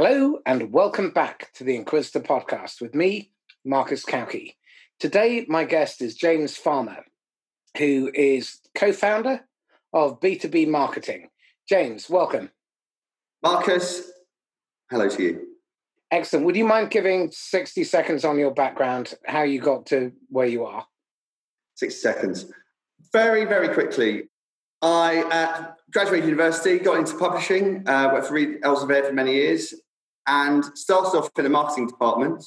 Hello, and welcome back to the Inquisitor podcast with me, Marcus Cauchi. Today, my guest is James Farmer, who is co founder of B2B Marketing. James, welcome. Marcus, hello to you. Excellent. Would you mind giving 60 seconds on your background, how you got to where you are? 60 seconds. Very, very quickly. I uh, graduated university, got into publishing, uh, worked for Elsevier for many years, and started off in the marketing department.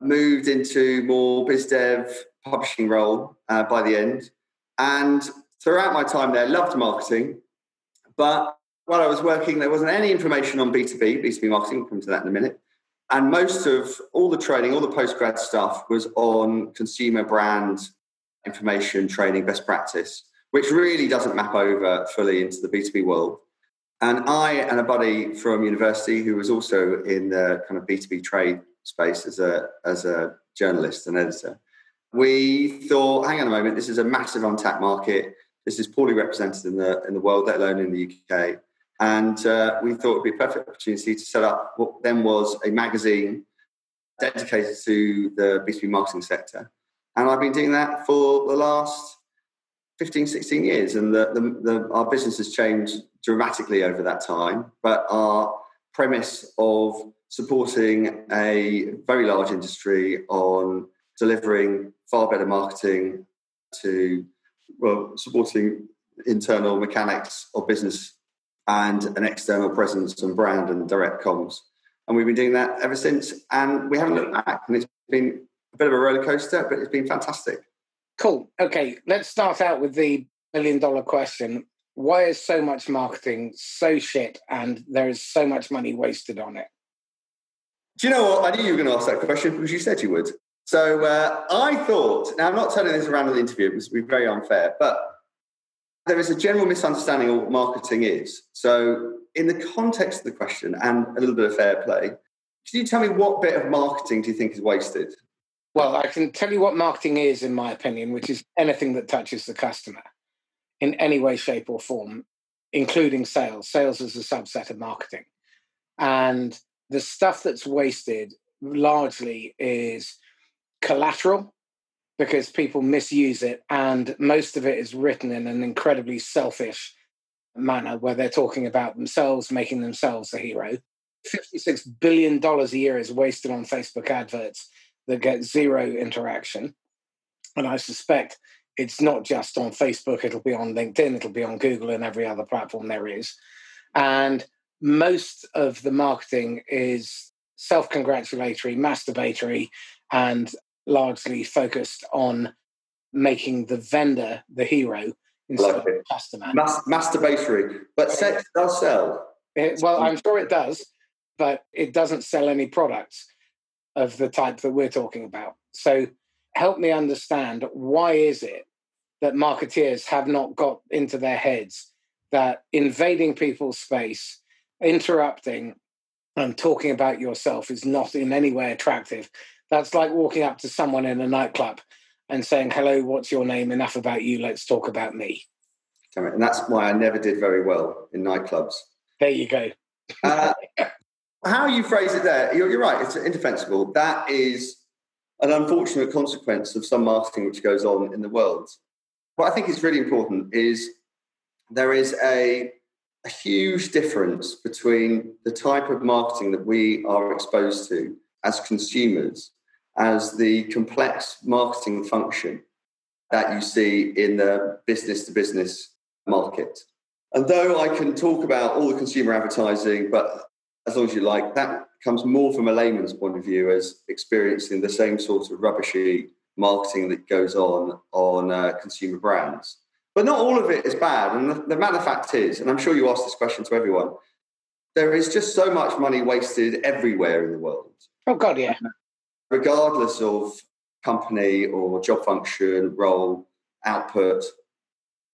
Moved into more biz dev publishing role uh, by the end, and throughout my time there, loved marketing. But while I was working, there wasn't any information on B two B, B two B marketing. We'll come to that in a minute. And most of all the training, all the postgrad stuff was on consumer brand information training, best practice, which really doesn't map over fully into the B2B world. And I and a buddy from university who was also in the kind of B2B trade space as a, as a journalist and editor, we thought, hang on a moment, this is a massive untapped market. This is poorly represented in the, in the world, let alone in the UK. And uh, we thought it would be a perfect opportunity to set up what then was a magazine dedicated to the B2B marketing sector. And I've been doing that for the last 15, 16 years. And the, the, the, our business has changed dramatically over that time. But our premise of supporting a very large industry on delivering far better marketing to well, supporting internal mechanics of business and an external presence and brand and direct comms. And we've been doing that ever since. And we haven't looked back. And it's been a bit of a roller coaster, but it's been fantastic. Cool. Okay, let's start out with the million dollar question. Why is so much marketing so shit and there is so much money wasted on it? Do you know what? I knew you were going to ask that question because you said you would. So uh, I thought, now I'm not turning this around in the interview it would be very unfair, but there is a general misunderstanding of what marketing is. So, in the context of the question and a little bit of fair play, can you tell me what bit of marketing do you think is wasted? Well, I can tell you what marketing is, in my opinion, which is anything that touches the customer in any way, shape, or form, including sales. Sales is a subset of marketing. And the stuff that's wasted largely is collateral because people misuse it. And most of it is written in an incredibly selfish manner where they're talking about themselves, making themselves the hero. $56 billion a year is wasted on Facebook adverts that get zero interaction. And I suspect it's not just on Facebook, it'll be on LinkedIn, it'll be on Google and every other platform there is. And most of the marketing is self congratulatory, masturbatory, and largely focused on making the vendor the hero instead of the customer. Mas- masturbatory, but sex does sell. It, well, I'm sure it does, but it doesn't sell any products of the type that we're talking about. So help me understand why is it that marketeers have not got into their heads that invading people's space, interrupting and talking about yourself is not in any way attractive. That's like walking up to someone in a nightclub and saying, Hello, what's your name? Enough about you, let's talk about me. And that's why I never did very well in nightclubs. There you go. uh, how you phrase it there, you're, you're right, it's indefensible. That is an unfortunate consequence of some marketing which goes on in the world. What I think is really important is there is a, a huge difference between the type of marketing that we are exposed to as consumers, as the complex marketing function that you see in the business to business market. And though I can talk about all the consumer advertising, but as long as you like, that comes more from a layman's point of view as experiencing the same sort of rubbishy marketing that goes on on uh, consumer brands. But not all of it is bad. And the, the matter of fact is, and I'm sure you asked this question to everyone, there is just so much money wasted everywhere in the world. Oh, God, yeah. Regardless of company or job function, role, output.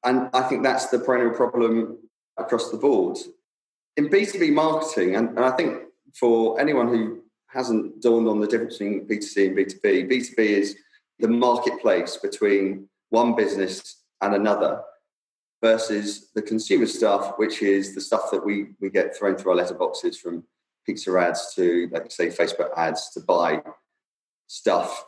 And I think that's the perennial problem across the board in B2B marketing, and, and I think for anyone who hasn't dawned on the difference between B2C and B2B, B2B is the marketplace between one business and another versus the consumer stuff, which is the stuff that we, we get thrown through our letterboxes from pizza ads to, like say, Facebook ads to buy stuff.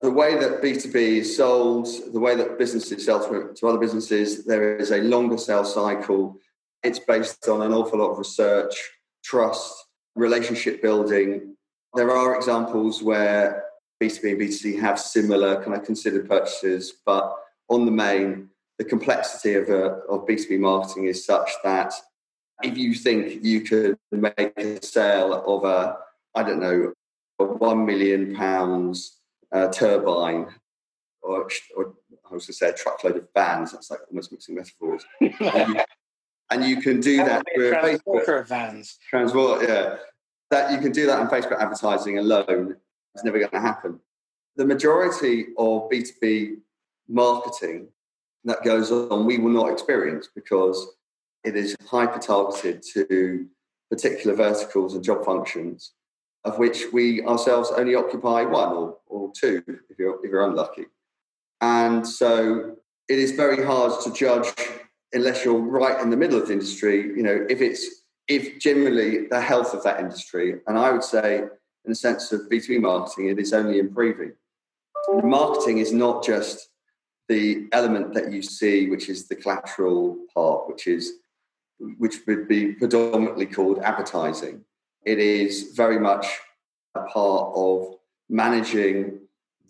The way that B2B is sold, the way that businesses sell to, to other businesses, there is a longer sales cycle. It's based on an awful lot of research, trust, relationship building. There are examples where B2B and B2C have similar kind of considered purchases, but on the main, the complexity of, a, of B2B marketing is such that if you think you could make a sale of a, I don't know, a one million pounds uh, turbine, or, or I was going to say a truckload of vans, that's like almost mixing metaphors. and, you, can do that, that through Facebook. vans. Transport, yeah. That you can do that on Facebook advertising alone. It's never going to happen. The majority of B2B marketing that goes on, we will not experience because it is hyper targeted to particular verticals and job functions, of which we ourselves only occupy one or, or two if you're, if you're unlucky. And so it is very hard to judge unless you're right in the middle of the industry, you know, if it's if generally the health of that industry. And I would say, in the sense of B2B marketing, it is only improving. Marketing is not just the element that you see, which is the collateral part, which is which would be predominantly called advertising. It is very much a part of managing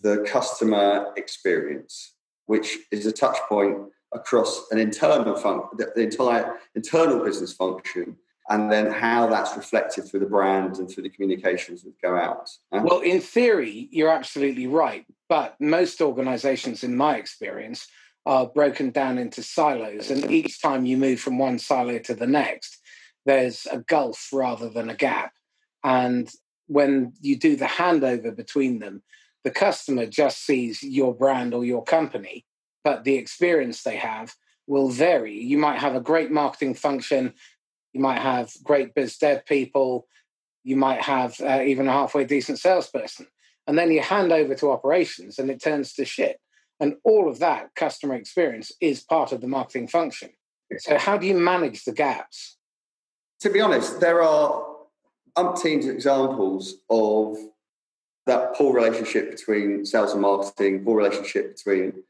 the customer experience, which is a touch point across an internal function, the entire internal business function, and then how that's reflected through the brand and through the communications that go out. Well, in theory, you're absolutely right. But most organizations, in my experience, are broken down into silos. And each time you move from one silo to the next, there's a gulf rather than a gap. And when you do the handover between them, the customer just sees your brand or your company, but the experience they have will vary. You might have a great marketing function, you might have great biz dev people, you might have uh, even a halfway decent salesperson. And then you hand over to operations and it turns to shit and all of that customer experience is part of the marketing function. So, how do you manage the gaps? To be honest, there are umpteen examples of that poor relationship between sales and marketing, poor relationship between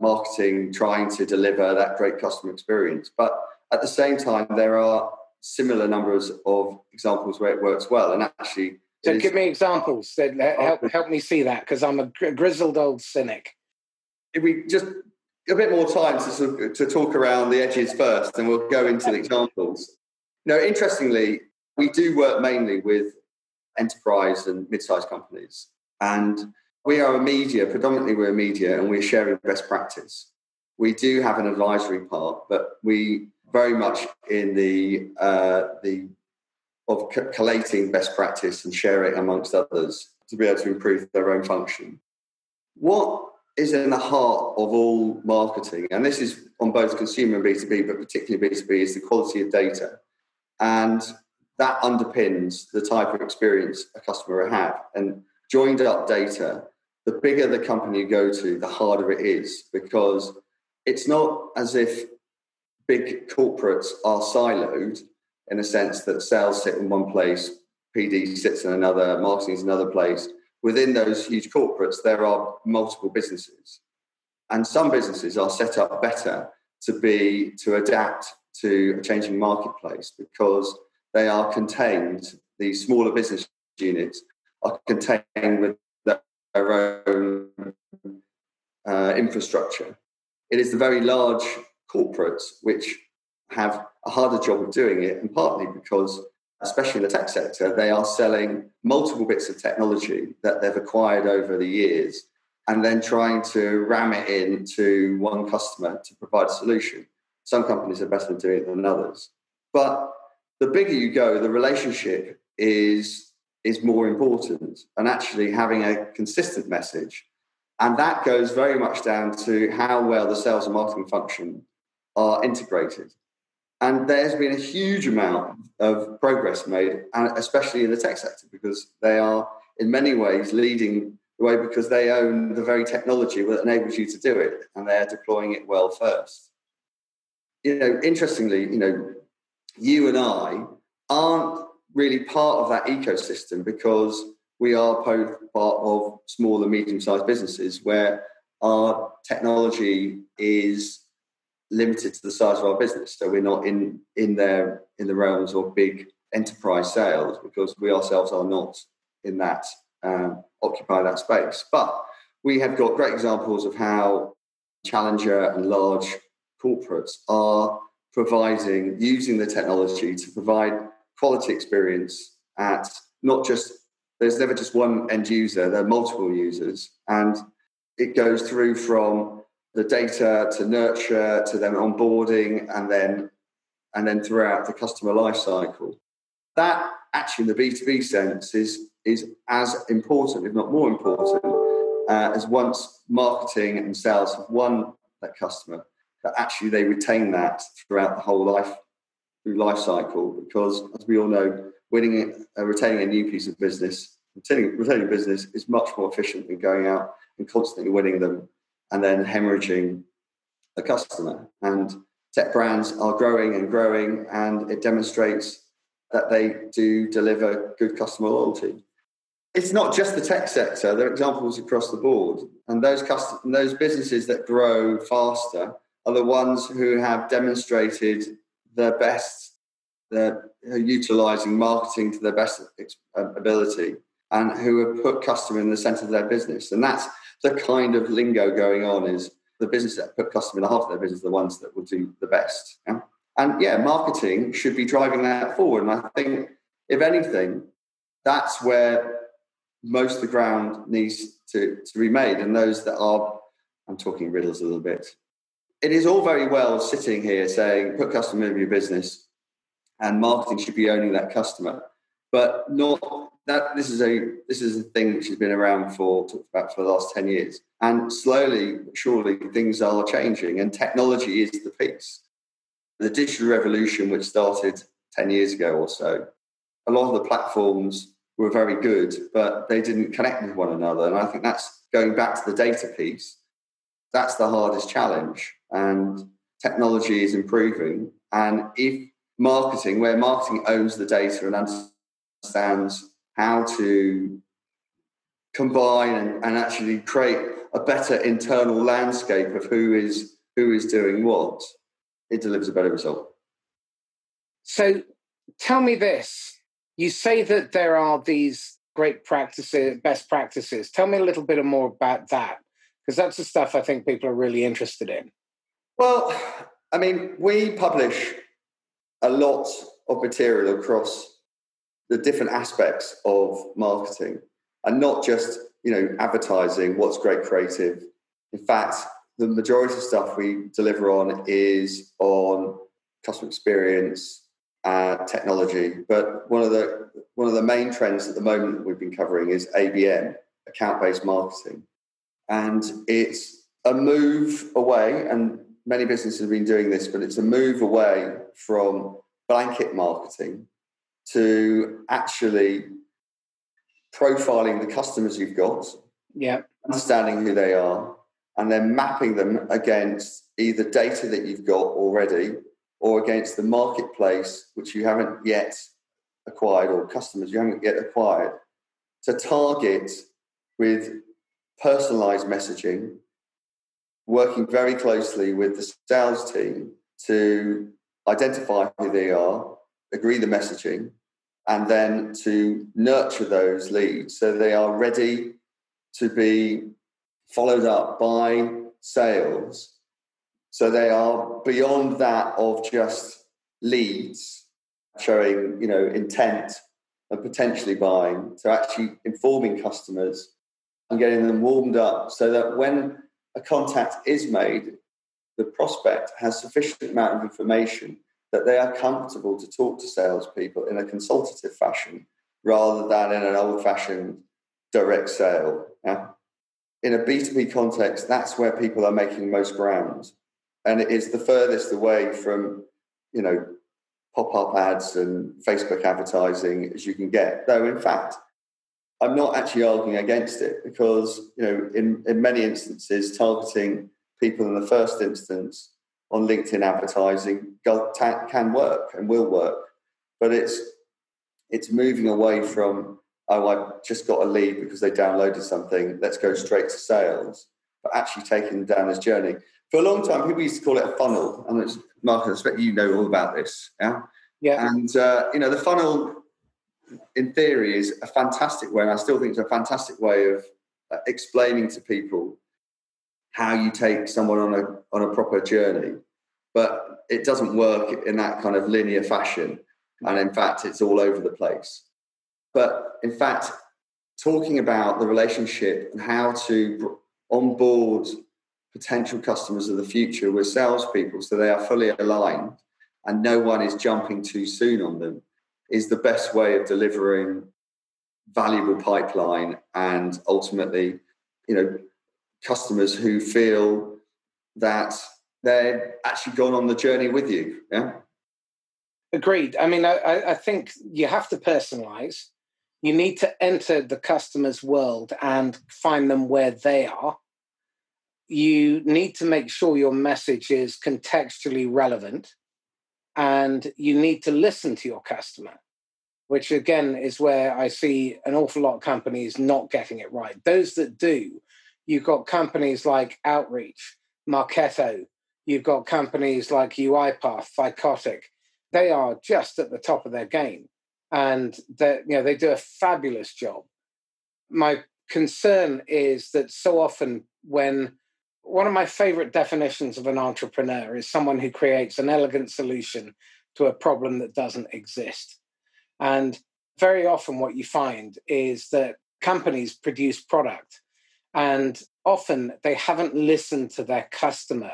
marketing trying to deliver that great customer experience. But at the same time, there are similar numbers of examples where it works well. And actually, so give me examples. Oh. Help, help me see that because I'm a grizzled old cynic if we just a bit more time to, to talk around the edges first, and we'll go into the examples. You know, interestingly, we do work mainly with enterprise and mid-sized companies, and we are a media. Predominantly, we're a media, and we're sharing best practice. We do have an advisory part, but we very much in the uh, the of collating best practice and sharing amongst others to be able to improve their own function. What is in the heart of all marketing, and this is on both consumer and B2B, but particularly B2B, is the quality of data. And that underpins the type of experience a customer will have. And joined up data, the bigger the company you go to, the harder it is because it's not as if big corporates are siloed in a sense that sales sit in one place, PD sits in another, marketing is another place within those huge corporates, there are multiple businesses. And some businesses are set up better to be to adapt to a changing marketplace because they are contained, these smaller business units are contained with their own uh, infrastructure. It is the very large corporates which have a harder job of doing it, and partly because especially in the tech sector, they are selling multiple bits of technology that they've acquired over the years and then trying to ram it into one customer to provide a solution. Some companies are better at doing it than others. But the bigger you go, the relationship is, is more important and actually having a consistent message. And that goes very much down to how well the sales and marketing function are integrated. And there's been a huge amount of progress made, and especially in the tech sector, because they are in many ways leading the way because they own the very technology that enables you to do it, and they're deploying it well first. You know, interestingly, you know, you and I aren't really part of that ecosystem because we are both part of small and medium sized businesses where our technology is limited to the size of our business. So we're not in in there in the realms of big enterprise sales because we ourselves are not in that um, occupy that space. But we have got great examples of how challenger and large corporates are providing using the technology to provide quality experience at not just there's never just one end user there are multiple users and it goes through from the data to nurture to then onboarding and then and then throughout the customer life cycle. That actually in the B2B sense is is as important, if not more important, uh, as once marketing and sales have won that customer, that actually they retain that throughout the whole life through life cycle because as we all know, winning uh, retaining a new piece of business, retaining, retaining business is much more efficient than going out and constantly winning them and then hemorrhaging a customer. And tech brands are growing and growing, and it demonstrates that they do deliver good customer loyalty. It's not just the tech sector, there are examples across the board. And those, custom- those businesses that grow faster are the ones who have demonstrated their best, they're utilizing marketing to their best um, ability and who have put customer in the center of their business. And that's the kind of lingo going on is the business that put customer in the heart of their business are the ones that will do the best. Yeah? And yeah, marketing should be driving that forward. And I think, if anything, that's where most of the ground needs to, to be made. And those that are, I'm talking riddles a little bit. It is all very well sitting here saying, put customer in your business, and marketing should be owning that customer, but not that this is a this is a thing which has been around for talked about for the last 10 years. And slowly surely things are changing and technology is the piece. The digital revolution which started 10 years ago or so a lot of the platforms were very good but they didn't connect with one another. And i think that's going back to the data piece. That's the hardest challenge and technology is improving and if marketing where marketing owns the data and understands how to combine and, and actually create a better internal landscape of who is who is doing what, it delivers a better result. So tell me this. You say that there are these great practices, best practices. Tell me a little bit more about that, because that's the stuff I think people are really interested in. Well, I mean, we publish a lot of material across the different aspects of marketing and not just you know advertising what's great creative. In fact the majority of stuff we deliver on is on customer experience uh, technology. But one of the one of the main trends at the moment that we've been covering is abm account-based marketing. And it's a move away and many businesses have been doing this but it's a move away from blanket marketing to actually profiling the customers you've got, yeah, understanding who they are, and then mapping them against either data that you've got already or against the marketplace which you haven't yet acquired or customers you haven't yet acquired to target with personalized messaging working very closely with the sales team to identify who they are agree the messaging, and then to nurture those leads so they are ready to be followed up by sales. So they are beyond that of just leads showing, you know, intent and potentially buying to actually informing customers and getting them warmed up so that when a contact is made, the prospect has sufficient amount of information that they are comfortable to talk to salespeople in a consultative fashion rather than in an old fashioned direct sale. Yeah? In a B2B context, that's where people are making most ground. And it is the furthest away from, you know, pop-up ads and Facebook advertising as you can get. Though in fact, I'm not actually arguing against it because, you know, in, in many instances, targeting people in the first instance on LinkedIn advertising can work and will work. But it's it's moving away from oh i've just got a lead because they downloaded something let's go straight to sales but actually taking them down this journey. For a long time people used to call it a funnel. And it's, mark i expect you know all about this yeah? Yeah. And uh, you know the funnel in theory is a fantastic way and i still think it's a fantastic way of uh, explaining to people how you take someone on a on a proper journey. But it doesn't work in that kind of linear fashion and in fact it's all over the place. But in fact talking about the relationship and how to onboard potential customers of the future with salespeople so they are fully aligned and no one is jumping too soon on them is the best way of delivering valuable pipeline and ultimately you know customers who feel that they're actually gone on the journey with you. Yeah. Agreed. I mean, I, I think you have to personalize. You need to enter the customer's world and find them where they are. You need to make sure your message is contextually relevant and you need to listen to your customer, which again is where I see an awful lot of companies not getting it right. Those that do You've got companies like Outreach, Marketo. You've got companies like UiPath, Thycotic. They are just at the top of their game, and you know they do a fabulous job. My concern is that so often when one of my favorite definitions of an entrepreneur is someone who creates an elegant solution to a problem that doesn't exist. And very often, what you find is that companies produce product and often they haven't listened to their customer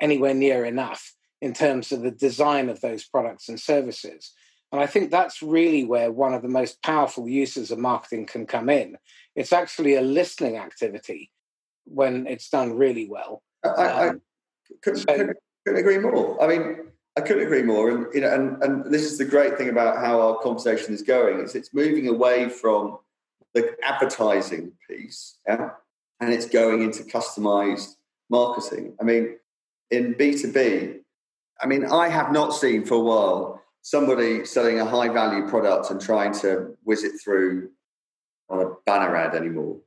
anywhere near enough in terms of the design of those products and services. And I think that's really where one of the most powerful uses of marketing can come in. It's actually a listening activity when it's done really well. I, I um, couldn't, so, couldn't, couldn't, agree more. I mean, I couldn't agree more. And you know, and, and this is the great thing about how our conversation is going is it's moving away from the advertising piece, yeah, and it's going into customized marketing. I mean, in B2B, I mean, I have not seen for a while somebody selling a high value product and trying to whiz it through on a banner ad anymore.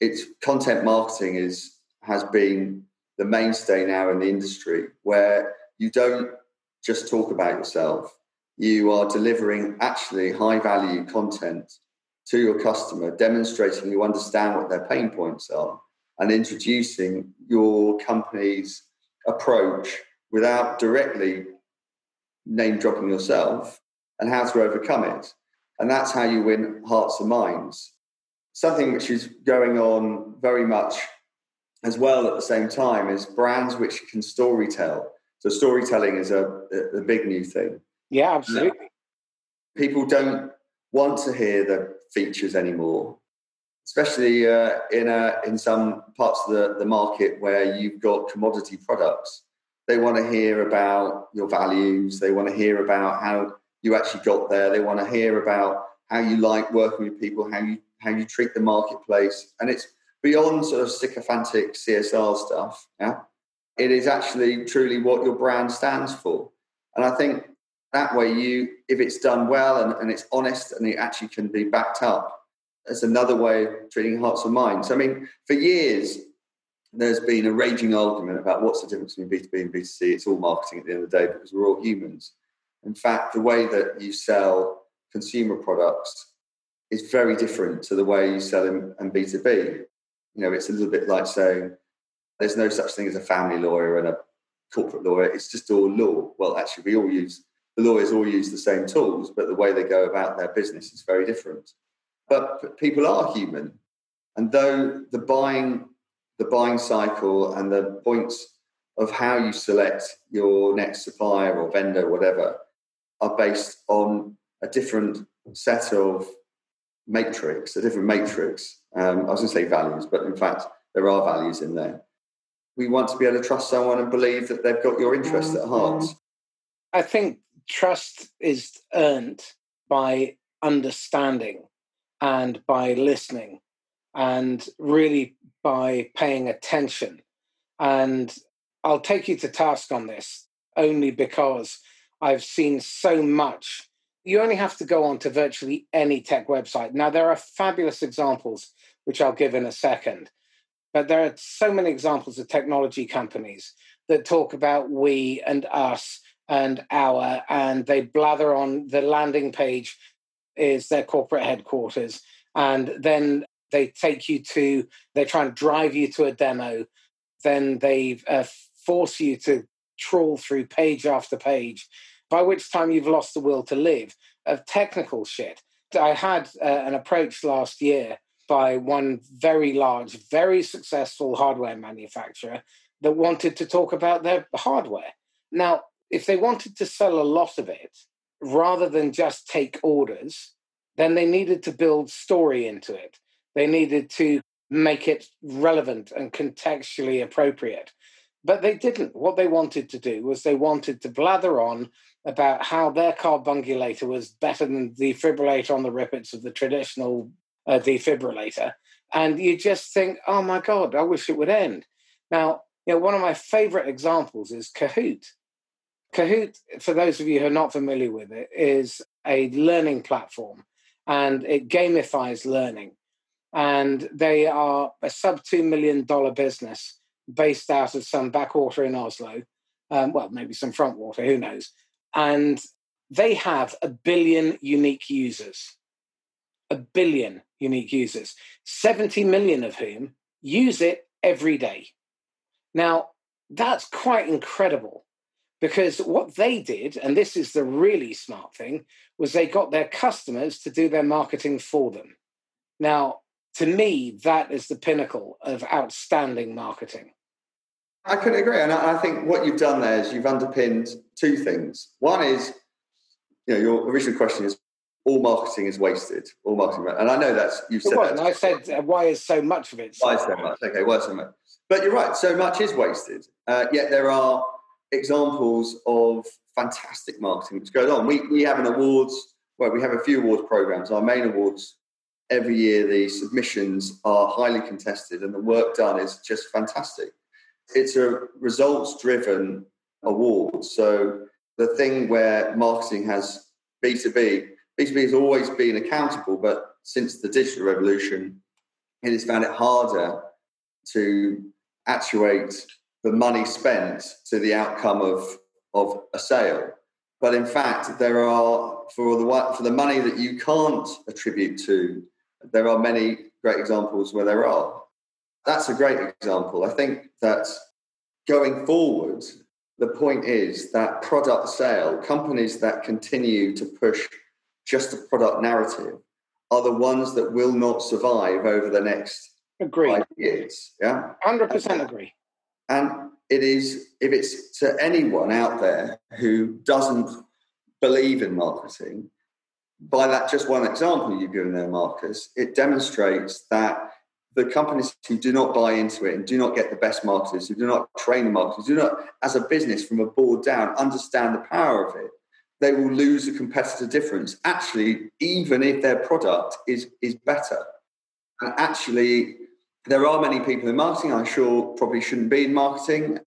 It's content marketing is has been the mainstay now in the industry where you don't just talk about yourself. You are delivering actually high value content to your customer, demonstrating you understand what their pain points are, and introducing your company's approach without directly name dropping yourself and how to overcome it. And that's how you win hearts and minds. Something which is going on very much as well at the same time is brands which can storytell. So storytelling is a, a, a big new thing. Yeah, absolutely. People don't want to hear the features anymore, especially uh, in a, in some parts of the, the market where you've got commodity products. They want to hear about your values. They want to hear about how you actually got there. They want to hear about how you like working with people, how you how you treat the marketplace, and it's beyond sort of sycophantic CSR stuff. Yeah, it is actually truly what your brand stands for, and I think that way you if it's done well and, and it's honest and it actually can be backed up it's another way of treating hearts and minds. I mean for years there's been a raging argument about what's the difference between b2b and b2c it's all marketing at the end of the day because we're all humans. In fact the way that you sell consumer products is very different to the way you sell in, in b2b you know it's a little bit like saying there's no such thing as a family lawyer and a corporate lawyer. It's just all law. Well actually we all use the lawyers all use the same tools, but the way they go about their business is very different. But people are human, and though the buying, the buying cycle and the points of how you select your next supplier or vendor, or whatever, are based on a different set of matrix, a different matrix. Um, I was going to say values, but in fact, there are values in there. We want to be able to trust someone and believe that they've got your interest at heart. I think trust is earned by understanding and by listening and really by paying attention. And I'll take you to task on this only because I've seen so much you only have to go on to virtually any tech website. Now, there are fabulous examples, which I'll give in a second, but there are so many examples of technology companies that talk about we and us and our, and they blather on the landing page is their corporate headquarters. And then they take you to, they try and drive you to a demo. Then they uh, force you to trawl through page after page by which time you've lost the will to live of technical shit. I had uh, an approach last year by one very large, very successful hardware manufacturer that wanted to talk about their hardware. Now, if they wanted to sell a lot of it rather than just take orders, then they needed to build story into it. They needed to make it relevant and contextually appropriate. But they didn't. What they wanted to do was they wanted to blather on about how their carbungulator was better than the defibrillator on the rippets of the traditional uh, defibrillator. And you just think, oh my God, I wish it would end. Now, you know, one of my favorite examples is Kahoot. Kahoot, for those of you who are not familiar with it, is a learning platform and it gamifies learning. And they are a sub $2 million business based out of some backwater in Oslo. Um, well, maybe some frontwater, who knows? And they have a billion unique users. A billion unique users, 70 million of whom use it every day. Now, that's quite incredible because what they did, and this is the really smart thing, was they got their customers to do their marketing for them. Now, to me, that is the pinnacle of outstanding marketing. I couldn't agree. And I think what you've done there is you've underpinned two things. One is, you know, your original question is all marketing is wasted, all marketing. And I know that's, you've said that. I said, uh, why is so much of it? Why so much? Okay, why so much? But you're right, so much is wasted. Uh, yet there are examples of fantastic marketing which goes on. We, we have an awards, well, we have a few awards programs. Our main awards every year, the submissions are highly contested and the work done is just fantastic it's a results driven award. So the thing where marketing has B2B, B2B has always been accountable, but since the digital revolution, it has found it harder to actuate the money spent to the outcome of, of a sale. But in fact, there are for the for the money that you can't attribute to, there are many great examples where there are that's a great example. I think that going forward, the point is that product sale, companies that continue to push just a product narrative are the ones that will not survive over the next agree. five years. Yeah. 100% agree. And it is, if it's to anyone out there who doesn't believe in marketing, by that just one example you've given there, Marcus, it demonstrates that the companies who do not buy into it and do not get the best marketers, who do not train the marketers, do not, as a business from a board down, understand the power of it, they will lose a competitor difference. Actually, even if their product is is better, and actually, there are many people in marketing. I'm sure probably shouldn't be in marketing.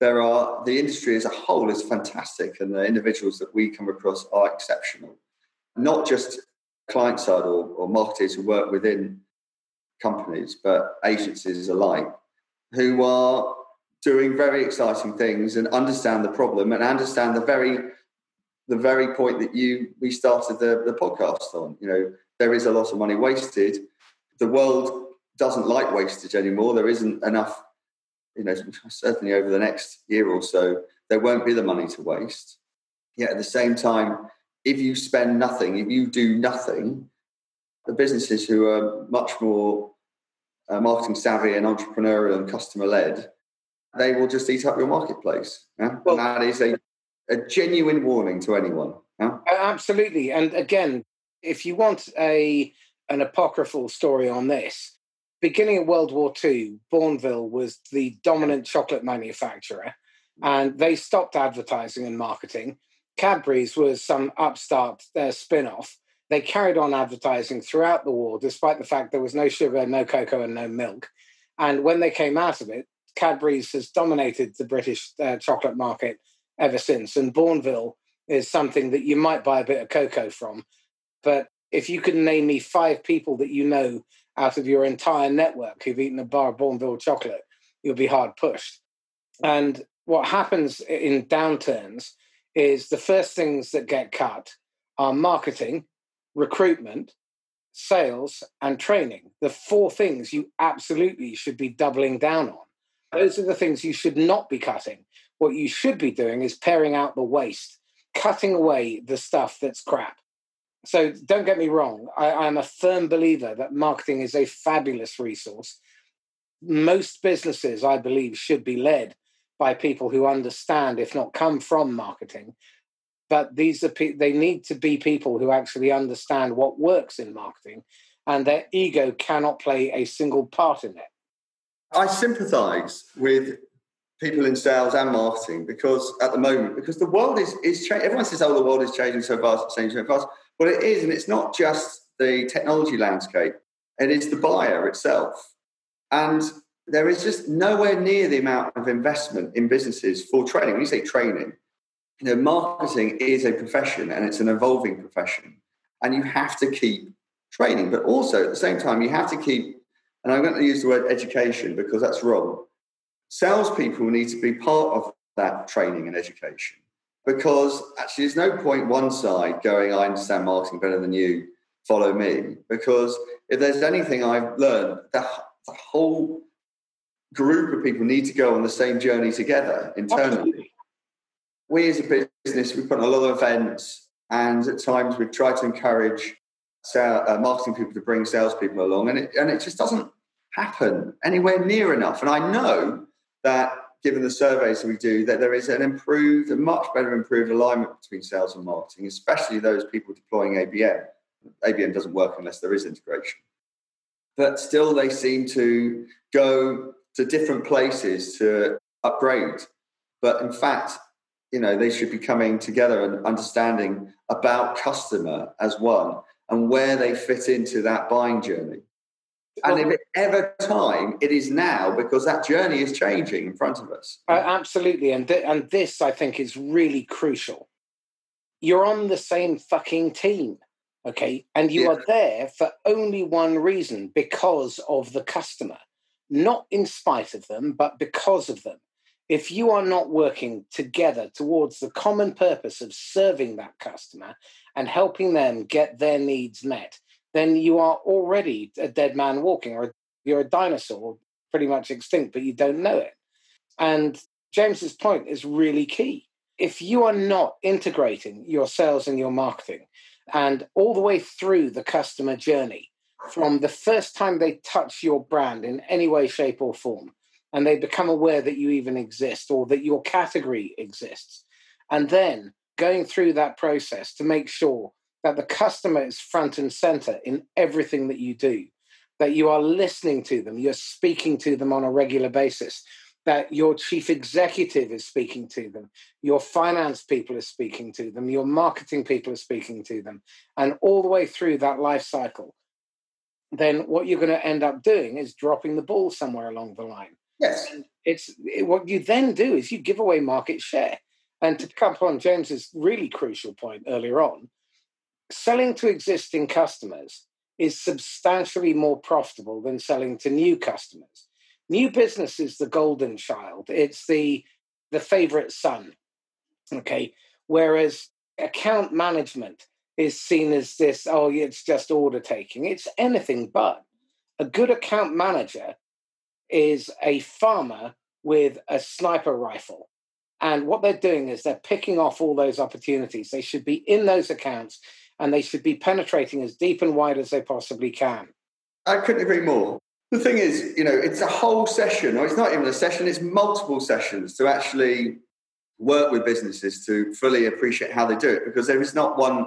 There are the industry as a whole is fantastic, and the individuals that we come across are exceptional. Not just client side or, or marketers who work within companies, but agencies alike, who are doing very exciting things and understand the problem and understand the very the very point that you we started the, the podcast on. You know, there is a lot of money wasted. The world doesn't like wastage anymore. There isn't enough, you know, certainly over the next year or so, there won't be the money to waste. Yet at the same time, if you spend nothing, if you do nothing, the businesses who are much more uh, marketing savvy and entrepreneurial and customer led, they will just eat up your marketplace. Yeah? Well, and that is a, a genuine warning to anyone. Yeah? Absolutely. And again, if you want a an apocryphal story on this, beginning of World War II, Bournville was the dominant chocolate manufacturer, and they stopped advertising and marketing. Cadbury's was some upstart uh, spin off they carried on advertising throughout the war, despite the fact there was no sugar, no cocoa, and no milk. And when they came out of it, Cadbury's has dominated the British uh, chocolate market ever since. And Bournville is something that you might buy a bit of cocoa from. But if you could name me five people that you know out of your entire network who've eaten a bar of Bournville chocolate, you'll be hard pushed. And what happens in downturns is the first things that get cut are marketing, recruitment, sales, and training. The four things you absolutely should be doubling down on. Those are the things you should not be cutting. What you should be doing is paring out the waste, cutting away the stuff that's crap. So don't get me wrong, I, am a firm believer that marketing is a fabulous resource. Most businesses, I believe, should be led by people who understand, if not come from marketing. But these are pe- they need to be people who actually understand what works in marketing, and their ego cannot play a single part in it. I sympathise with people in sales and marketing because at the moment, because the world is is changing. Everyone says, "Oh, the world is changing so fast, it's changing so fast." But it is, and it's not just the technology landscape; it is the buyer itself, and there is just nowhere near the amount of investment in businesses for training. When you say training, you know, marketing is a profession and it's an evolving profession, and you have to keep training, but also at the same time, you have to keep. And I'm going to use the word education because that's wrong. Salespeople need to be part of that training and education because actually, there's no point one side going, "I understand marketing better than you." Follow me, because if there's anything I've learned, the, the whole group of people need to go on the same journey together internally. Absolutely. We as a business, we put on a lot of events, and at times we've tried to encourage uh, marketing people to bring salespeople along, and it, and it just doesn't happen anywhere near enough. And I know that given the surveys that we do, that there is an improved, a much better improved alignment between sales and marketing, especially those people deploying ABM. ABM doesn't work unless there is integration. But still, they seem to go to different places to upgrade. But in fact, you know, they should be coming together and understanding about customer as one and where they fit into that buying journey. And if it's ever time, it is now because that journey is changing in front of us. Uh, absolutely. And, th- and this, I think, is really crucial. You're on the same fucking team, okay? And you yeah. are there for only one reason because of the customer not in spite of them, but because of them. If you are not working together towards the common purpose of serving that customer and helping them get their needs met, then you are already a dead man walking, or you're a dinosaur, pretty much extinct, but you don't know it. And James's point is really key. If you are not integrating your sales and your marketing and all the way through the customer journey, from the first time they touch your brand in any way, shape, or form, and they become aware that you even exist or that your category exists. And then going through that process to make sure that the customer is front and center in everything that you do, that you are listening to them, you're speaking to them on a regular basis, that your chief executive is speaking to them, your finance people are speaking to them, your marketing people are speaking to them, and all the way through that life cycle then what you're going to end up doing is dropping the ball somewhere along the line. Yes. And it's it, what you then do is you give away market share. And to come on James's really crucial point earlier on, selling to existing customers is substantially more profitable than selling to new customers. New business is the golden child. It's the the favorite son. Okay. Whereas account management is seen as this, oh, it's just order taking. It's anything but. A good account manager is a farmer with a sniper rifle. And what they're doing is they're picking off all those opportunities. They should be in those accounts and they should be penetrating as deep and wide as they possibly can. I couldn't agree more. The thing is, you know, it's a whole session, or it's not even a session, it's multiple sessions to actually work with businesses to fully appreciate how they do it because there is not one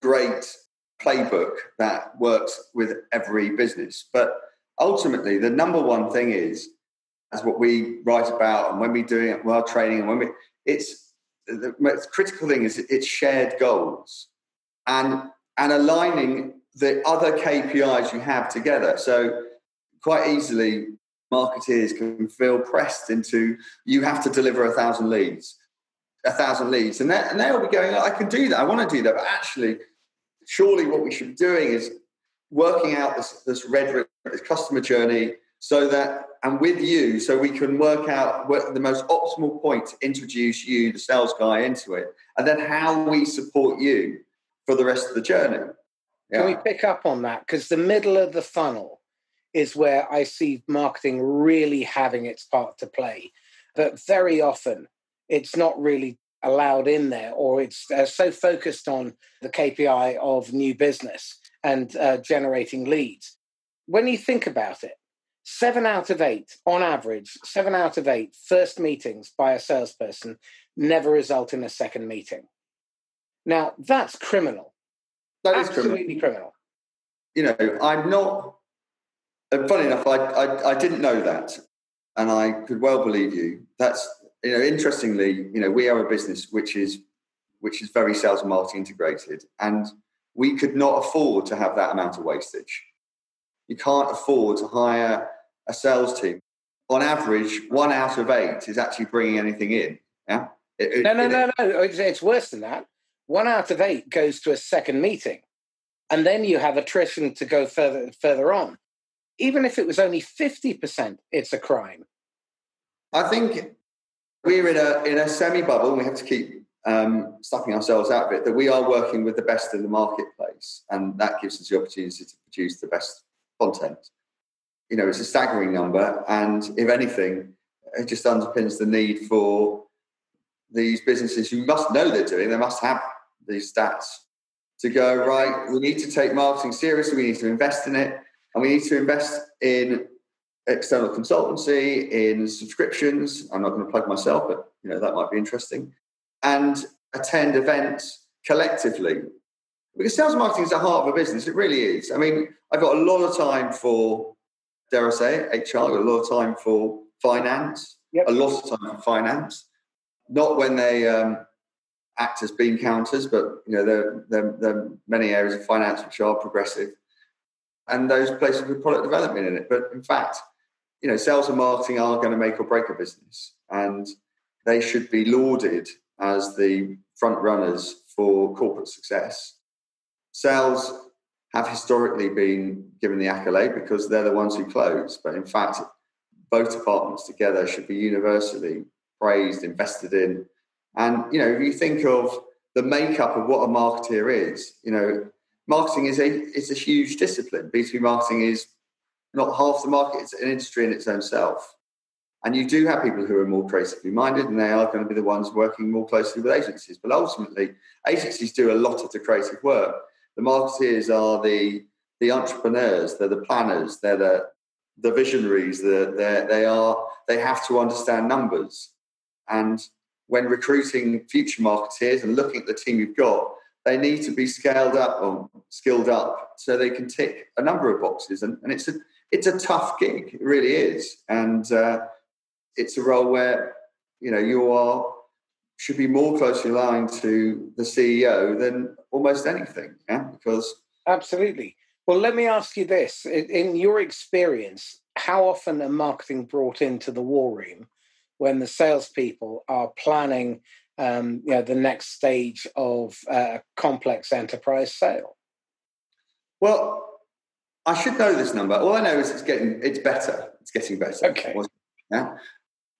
great playbook that works with every business. But ultimately, the number one thing is, as what we write about, and when we doing it while training, and when we, it's the most critical thing is it's shared goals and and aligning the other KPIs you have together. So quite easily, marketeers can feel pressed into you have to deliver a thousand leads a thousand leads, and, and they'll be going, I can do that. I want to do that, but actually, surely what we should be doing is working out this this this customer journey so that and with you so we can work out what the most optimal point to introduce you the sales guy into it and then how we support you for the rest of the journey. Yeah. can we pick up on that? Because the middle of the funnel is where i see marketing really having its part to play. But very often it's not really allowed in there or it's uh, so focused on the kpi of new business and uh, generating leads when you think about it seven out of eight, on average, seven out of eight first meetings by a salesperson never result in a second meeting. Now, that's criminal. That is Absolutely criminal. criminal. You know, I'm not, and funny enough, I, I, I didn't know that. And I could well believe you. That's, you know, interestingly, you know, we are a business which is which is very sales and marketing integrated. And we could not afford to have that amount of wastage you can't afford to hire a sales team. On average, one out of eight is actually bringing anything in. Yeah. It, no, no, it, no, no. It's, it's worse than that. One out of eight goes to a second meeting, and then you have attrition to go further further on. Even if it was only fifty percent, it's a crime. I think we're in a in a semi bubble. We have to keep um, stuffing ourselves out of it. That we are working with the best in the marketplace, and that gives us the opportunity to produce the best content. You know, it's a staggering number, and if anything, it just underpins the need for these businesses who must know they're doing. They must have these stats to go right. We need to take marketing seriously. We need to invest in it, and we need to invest in external consultancy, in subscriptions. I'm not going to plug myself, but you know that might be interesting, and attend events collectively because sales and marketing is the heart of a business. It really is. I mean, I've got a lot of time for, dare I say, HR. I've got a lot of time for finance. Yep. A lot of time for finance. Not when they um, act as bean counters, but you know, there, there, there are many areas of finance which are progressive, and those places with product development in it. But in fact, you know, sales and marketing are going to make or break a business, and they should be lauded as the front runners for corporate success Sales have historically been given the accolade because they're the ones who close. But in fact, both departments together should be universally praised, invested in. And, you know, if you think of the makeup of what a marketeer is, you know, marketing is a, it's a huge discipline. B2B marketing is not half the market, it's an industry in its own self. And you do have people who are more creatively minded, and they are going to be the ones working more closely with agencies. But ultimately, agencies do a lot of the creative work the marketeers are the the entrepreneurs, they're the planners, they're the the visionaries, they're, they are they have to understand numbers. And when recruiting future marketeers and looking at the team you've got, they need to be scaled up or skilled up so they can tick a number of boxes. And, and it's a it's a tough gig, it really is. And uh, it's a role where you know you are should be more closely aligned to the CEO than almost anything. Yeah, because absolutely. Well, let me ask you this: in your experience, how often are marketing brought into the war room when the salespeople are planning, um, you know, the next stage of a complex enterprise sale? Well, I should know this number. All I know is it's getting it's better. It's getting better. Okay. Yeah.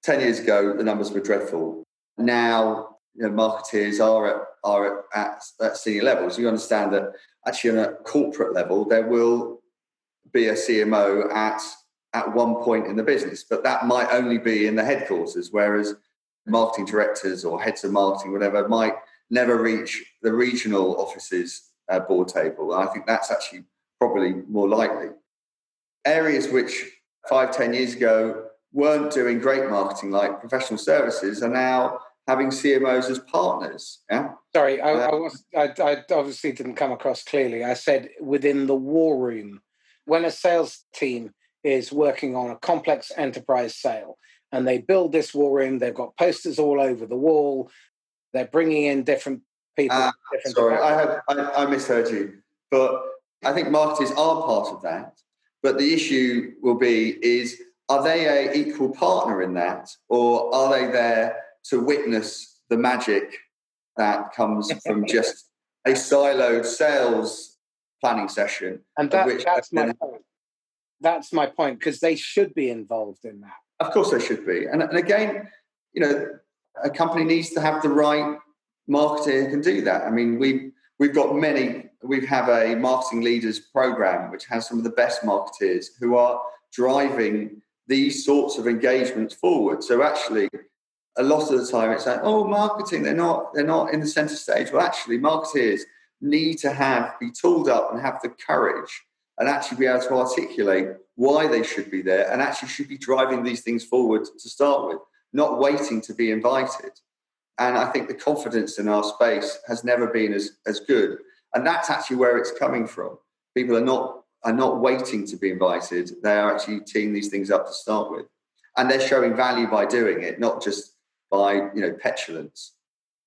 Ten years ago, the numbers were dreadful now you know, marketeers are at are at, at senior levels. You understand that actually on a corporate level there will be a CMO at at one point in the business, but that might only be in the headquarters, whereas marketing directors or heads of marketing, whatever, might never reach the regional offices uh, board table. And I think that's actually probably more likely. Areas which five, ten years ago weren't doing great marketing, like professional services, are now having CMOs as partners. Yeah. Sorry, I, uh, I was I, I, obviously didn't come across clearly. I said within the war room, when a sales team is working on a complex enterprise sale and they build this war room, they've got posters all over the wall. They're bringing in different people. Uh, different sorry, I, have, I, I misheard you, but I think marketers are part of that. But the issue will be is are they a equal partner in that, or are they there to witness the magic that comes from just a siloed sales planning session. And that, that's my point. That's my point because they should be involved in that. Of course, they should be. And, and again, you know, a company needs to have the right marketer who can do that. I mean, we we've got many. We have a marketing leaders program which has some of the best marketers who are driving these sorts of engagements forward. So actually, a lot of the time it's like, oh, marketing, they're not they're not in the center stage. Well, actually, marketers need to have be tooled up and have the courage and actually be able to articulate why they should be there and actually should be driving these things forward to start with, not waiting to be invited. And I think the confidence in our space has never been as, as good. And that's actually where it's coming from. People are not are not waiting to be invited. They are actually teeing these things up to start with. And they're showing value by doing it, not just by, you know, petulance.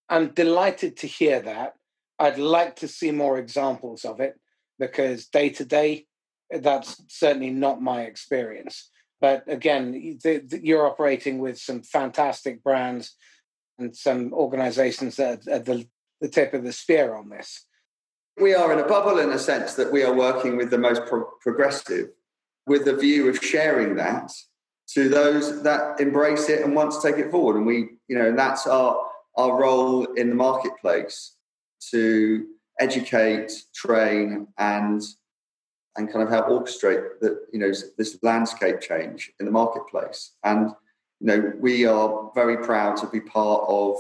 I'm delighted to hear that. I'd like to see more examples of it because day to day, that's certainly not my experience. But again, the, the, you're operating with some fantastic brands and some organizations that are at the, the tip of the spear on this. We are in a bubble in a sense that we are working with the most pro- progressive with the view of sharing that to those that embrace it and want to take it forward. And we, you know, and that's our, our role in the marketplace to educate, train, and and kind of help orchestrate that you know this landscape change in the marketplace. And you know we are very proud to be part of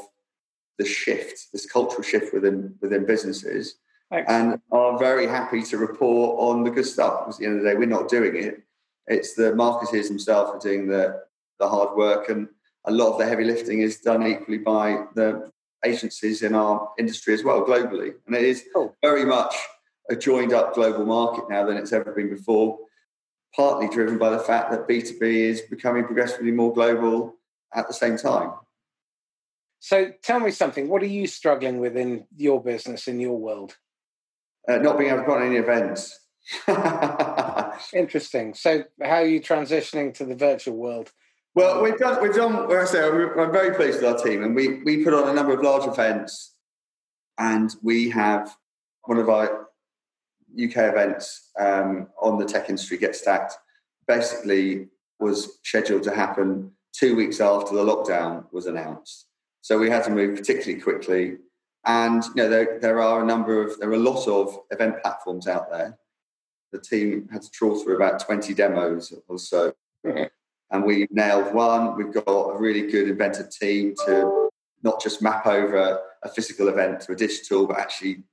the shift, this cultural shift within within businesses, Thanks. and are very happy to report on the good stuff. Because at the end of the day, we're not doing it; it's the marketers themselves are doing the the hard work, and a lot of the heavy lifting is done equally by the agencies in our industry as well globally. And it is oh. very much a joined up global market now than it's ever been before, partly driven by the fact that B2B is becoming progressively more global at the same time. So tell me something. What are you struggling with in your business, in your world? Uh, not being able to go on any events. Interesting. So, how are you transitioning to the virtual world? Well, we've done, we've done, I say, I'm very pleased with our team, and we, we put on a number of large events, and we have one of our UK events um, on the tech industry get stacked. Basically, was scheduled to happen two weeks after the lockdown was announced. So we had to move particularly quickly. And you know, there, there are a number of there are a lot of event platforms out there. The team had to trawl through about 20 demos or so. and we nailed one. We've got a really good inventive team to not just map over a physical event to a digital, but actually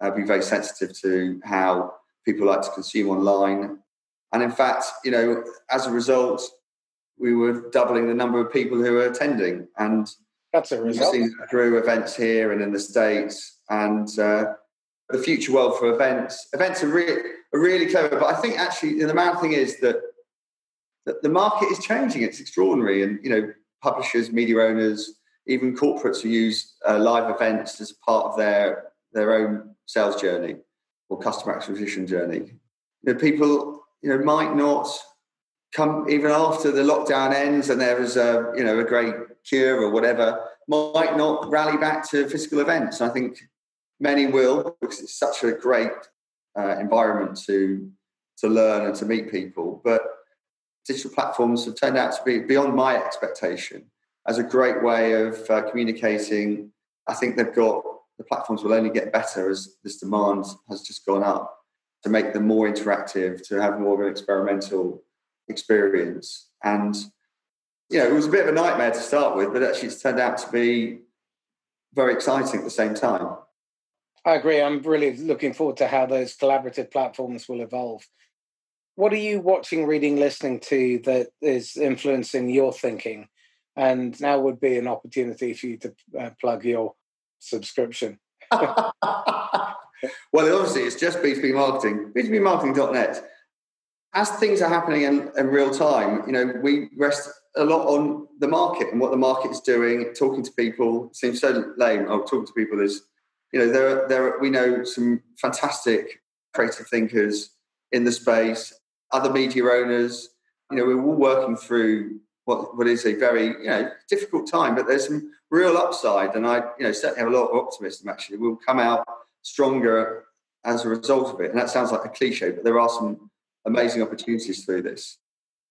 uh, be very sensitive to how people like to consume online. And in fact, you know, as a result, we were doubling the number of people who were attending. And that's a result. Through events here and in the States. And uh, the future world for events. Events are, re- really clever. But I think actually the main thing is that the market is changing. It's extraordinary. And, you know, publishers, media owners, even corporates who use uh, live events as part of their, their own sales journey or customer acquisition journey. You know, people, you know, might not come even after the lockdown ends and there is a, you know, a great cure or whatever, might not rally back to physical events. I think many will because it's such a great uh, environment to to learn and to meet people. But digital platforms have turned out to be beyond my expectation as a great way of uh, communicating. I think they've got the platforms will only get better as this demand has just gone up to make them more interactive, to have more of an experimental experience. And you know, it was a bit of a nightmare to start with, but actually it's turned out to be very exciting at the same time. I agree. I'm really looking forward to how those collaborative platforms will evolve what are you watching, reading, listening to that is influencing your thinking? And now would be an opportunity for you to uh, plug your subscription. well, obviously, it's just B2B marketing, b2bmarketing.net. As things are happening in, in real time, you know, we rest a lot on the market and what the market is doing, talking to people. It seems so lame. Oh, talking to people is, you know, there, there, we know some fantastic creative thinkers in the space other media owners. You know, we're all working through what, what is a very you know difficult time, but there's some real upside, and I you know certainly have a lot of optimism. Actually, we'll come out stronger as a result of it. And that sounds like a cliche, but there are some amazing opportunities through this.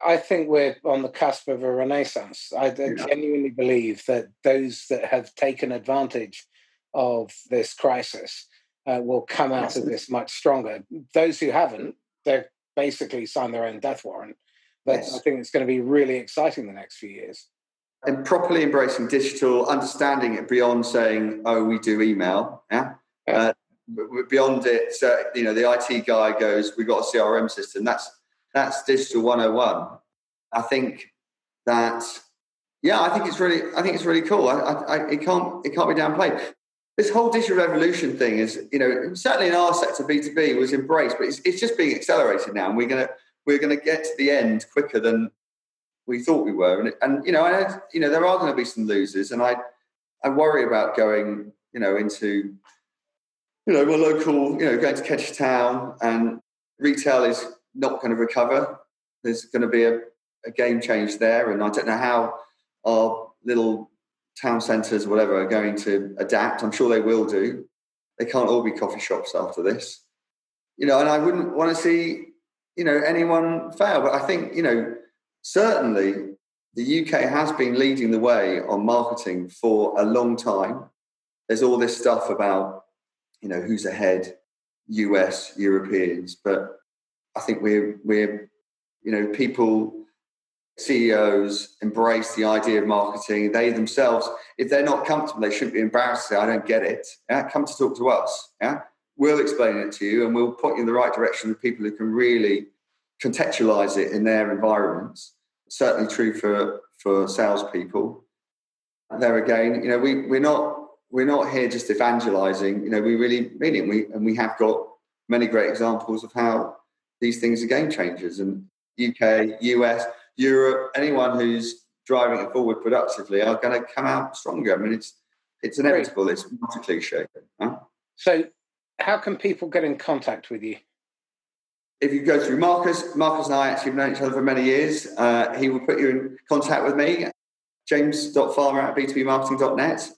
I think we're on the cusp of a renaissance. I yeah. genuinely believe that those that have taken advantage of this crisis uh, will come out of this much stronger. Those who haven't, they're basically signed their own death warrant. But yes. I think it's going to be really exciting the next few years. And properly embracing digital, understanding it beyond saying, "Oh, we do email." Yeah, yeah. Uh, beyond it, uh, you know, the IT guy goes, "We've got a CRM system." That's that's digital 101. I think that, yeah, I think it's really, I think it's really cool. I, I, it can't, it can't be downplayed. This whole digital revolution thing is, you know, certainly in our sector, B two B was embraced, but it's, it's just being accelerated now, and we're gonna, we're gonna get to the end quicker than we thought we were. And, and you know, I, you know, there are going to be some losers, and I, I worry about going, you know, into you know, my local, you know, going to Kentish Town and retail is not going to recover. There's going to be a, a game change there. And I don't know how our little town centres, whatever, are going to adapt. I'm sure they will do. They can't all be coffee shops after this. You know, and I wouldn't want to see, you know, anyone fail. But I think, you know, certainly the UK has been leading the way on marketing for a long time. There's all this stuff about you know, who's ahead, US, Europeans. But I think we're, we're you know, people, CEOs embrace the idea of marketing. They themselves, if they're not comfortable, they shouldn't be embarrassed to say, I don't get it. Yeah? Come to talk to us. Yeah? We'll explain it to you and we'll point you in the right direction with people who can really contextualize it in their environments. Certainly true for, for salespeople. There again, you know, we, we're not we're not here just evangelizing. You know, we really mean it. We and we have got many great examples of how these things are game changers. And UK, US, Europe, anyone who's driving it forward productively are going to come out stronger. I mean, it's it's inevitable. It's not a cliche. Huh? So, how can people get in contact with you? If you go through Marcus, Marcus and I actually have known each other for many years. Uh, he will put you in contact with me, james.farmer at b2bmarketing.net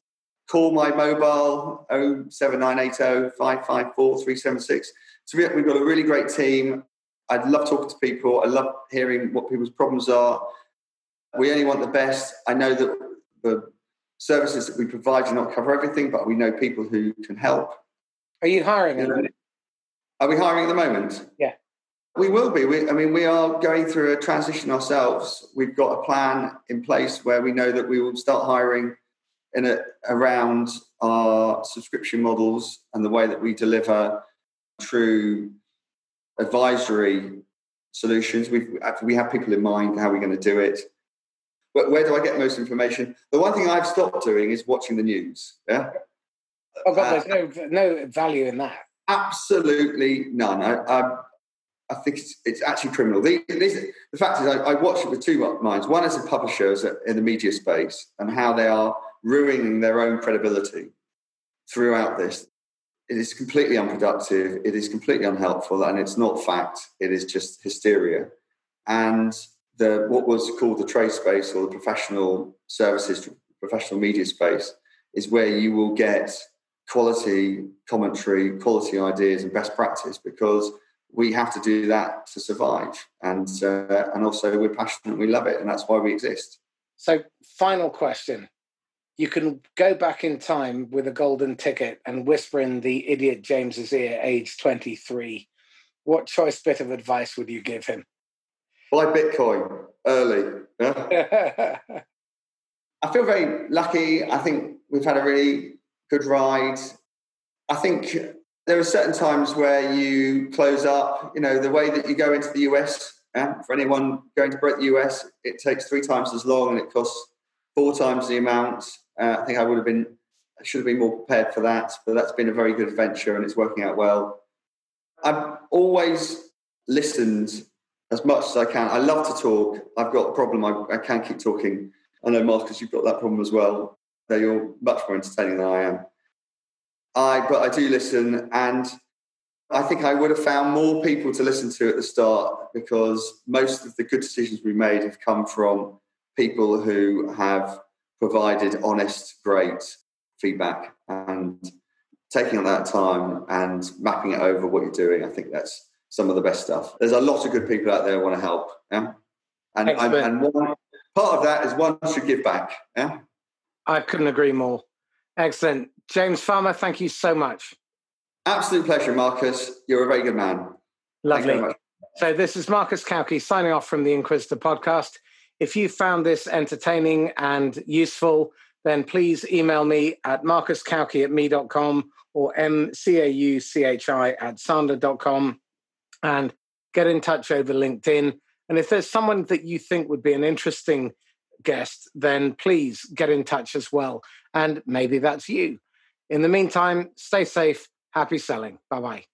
call my mobile 07980 554 376. So we've got a really great team. I love talking to people. I love hearing what people's problems are. We only want the best. I know that the services that we provide do not cover everything, but we know people who can help. Are you hiring? You know, are we hiring at the moment? Yeah. We will be. We, I mean, we are going through a transition ourselves. We've got a plan in place where we know that we will start hiring in a, around our subscription models and the way that we deliver true advisory solutions. we we have people in mind how we're going to do it. But where do I get most information? The one thing I've stopped doing is watching the news. Yeah. Oh God, uh, there's no no value in that. Absolutely none. I, I, I think it's, it's actually criminal. The, the fact is, I, I watch it with two minds. One is the publishers in the media space and how they are ruining their own credibility throughout this. It is completely unproductive. It is completely unhelpful, and it's not fact. It is just hysteria. And the what was called the trade space or the professional services, professional media space, is where you will get quality commentary, quality ideas, and best practice because we have to do that to survive. And uh, and also we're passionate, we love it, and that's why we exist. So, final question: you can go back in time with a golden ticket and whisper in the idiot James's ear, age 23. What choice bit of advice would you give him? Buy Bitcoin early. Yeah? I feel very lucky. I think we've had a really good ride. I think there are certain times where you close up. You know, the way that you go into the US, yeah, for anyone going to break the US, it takes three times as long and it costs four times the amount. Uh, I think I would have been, should have been more prepared for that, but that's been a very good venture and it's working out well. I've always listened as much as I can. I love to talk. I've got a problem. I, I can't keep talking. I know, Marcus, you've got that problem as well. That you're much more entertaining than I am. I, but I do listen, and I think I would have found more people to listen to at the start because most of the good decisions we made have come from people who have provided honest, great feedback and taking on that time and mapping it over what you're doing. I think that's some of the best stuff. There's a lot of good people out there who want to help. Yeah. And, and, and one part of that is one should give back. Yeah. I couldn't agree more. Excellent. James Farmer, thank you so much. Absolute pleasure, Marcus. You're a very good man. Lovely. So this is Marcus Cauchi signing off from the Inquisitor podcast. If you found this entertaining and useful, then please email me at marcuscauchi at me.com or mcauchi at sandler.com and get in touch over LinkedIn. And if there's someone that you think would be an interesting guest, then please get in touch as well. And maybe that's you. In the meantime, stay safe. Happy selling. Bye bye.